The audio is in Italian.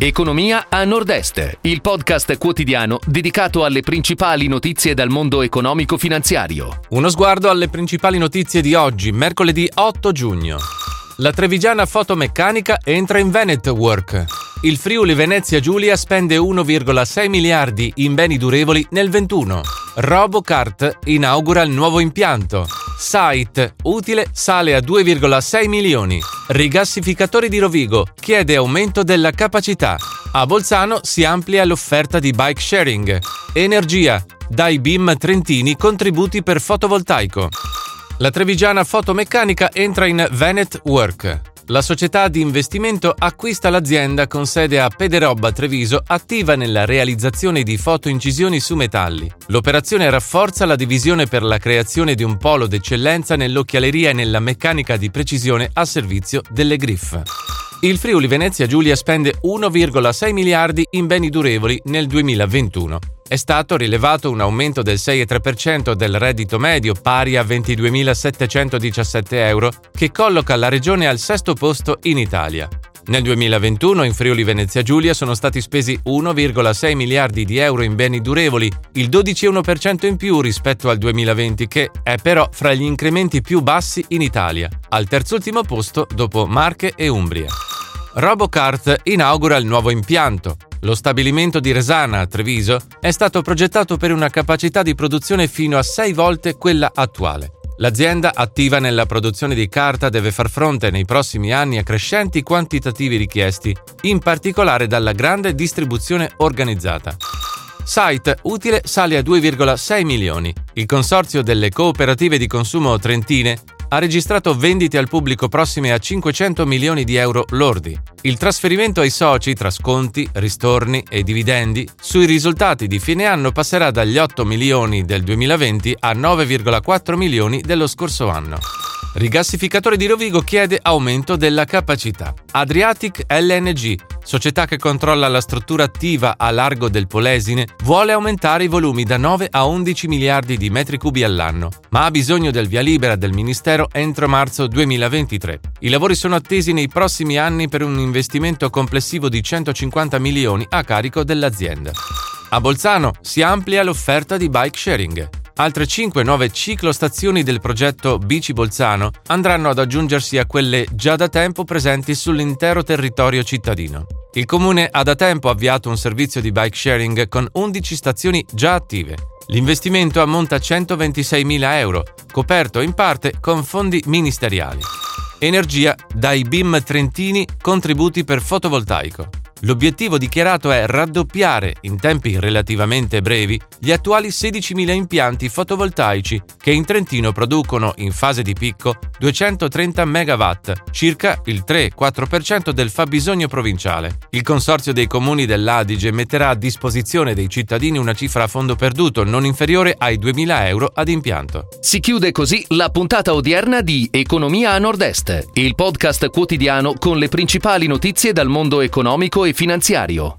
Economia a Nord-Est, il podcast quotidiano dedicato alle principali notizie dal mondo economico-finanziario. Uno sguardo alle principali notizie di oggi, mercoledì 8 giugno. La trevigiana fotomeccanica entra in Venet Work. Il Friuli Venezia Giulia spende 1,6 miliardi in beni durevoli nel 21. Robocart inaugura il nuovo impianto. Site utile sale a 2,6 milioni. Rigassificatore di Rovigo chiede aumento della capacità. A Bolzano si amplia l'offerta di bike sharing. Energia. Dai BIM Trentini contributi per fotovoltaico. La trevigiana fotomeccanica entra in Venet Work. La società di investimento acquista l'azienda con sede a Pederobba Treviso attiva nella realizzazione di fotoincisioni su metalli. L'operazione rafforza la divisione per la creazione di un polo d'eccellenza nell'occhialeria e nella meccanica di precisione a servizio delle Griff. Il Friuli Venezia Giulia spende 1,6 miliardi in beni durevoli nel 2021 è stato rilevato un aumento del 6,3% del reddito medio pari a 22.717 euro che colloca la regione al sesto posto in Italia. Nel 2021 in Friuli Venezia Giulia sono stati spesi 1,6 miliardi di euro in beni durevoli, il 12,1% in più rispetto al 2020 che è però fra gli incrementi più bassi in Italia, al terzultimo posto dopo Marche e Umbria. Robocart inaugura il nuovo impianto. Lo stabilimento di Resana a Treviso è stato progettato per una capacità di produzione fino a sei volte quella attuale. L'azienda attiva nella produzione di carta deve far fronte nei prossimi anni a crescenti quantitativi richiesti, in particolare dalla grande distribuzione organizzata. Site utile sale a 2,6 milioni. Il consorzio delle cooperative di consumo trentine ha registrato vendite al pubblico prossime a 500 milioni di euro lordi. Il trasferimento ai soci tra sconti, ristorni e dividendi sui risultati di fine anno passerà dagli 8 milioni del 2020 a 9,4 milioni dello scorso anno. Rigassificatore di Rovigo chiede aumento della capacità. Adriatic LNG, società che controlla la struttura attiva a largo del Polesine, vuole aumentare i volumi da 9 a 11 miliardi di metri cubi all'anno, ma ha bisogno del via libera del Ministero entro marzo 2023. I lavori sono attesi nei prossimi anni per un investimento complessivo di 150 milioni a carico dell'azienda. A Bolzano si amplia l'offerta di bike sharing. Altre 5 nuove ciclostazioni del progetto Bici Bolzano andranno ad aggiungersi a quelle già da tempo presenti sull'intero territorio cittadino. Il comune ha da tempo avviato un servizio di bike sharing con 11 stazioni già attive. L'investimento ammonta a 126.000 euro, coperto in parte con fondi ministeriali. Energia dai BIM Trentini contributi per fotovoltaico. L'obiettivo dichiarato è raddoppiare, in tempi relativamente brevi, gli attuali 16.000 impianti fotovoltaici che in Trentino producono, in fase di picco, 230 MW, circa il 3-4% del fabbisogno provinciale. Il consorzio dei comuni dell'Adige metterà a disposizione dei cittadini una cifra a fondo perduto non inferiore ai 2.000 euro ad impianto. Si chiude così la puntata odierna di Economia a Nord-Est, il podcast quotidiano con le principali notizie dal mondo economico finanziario.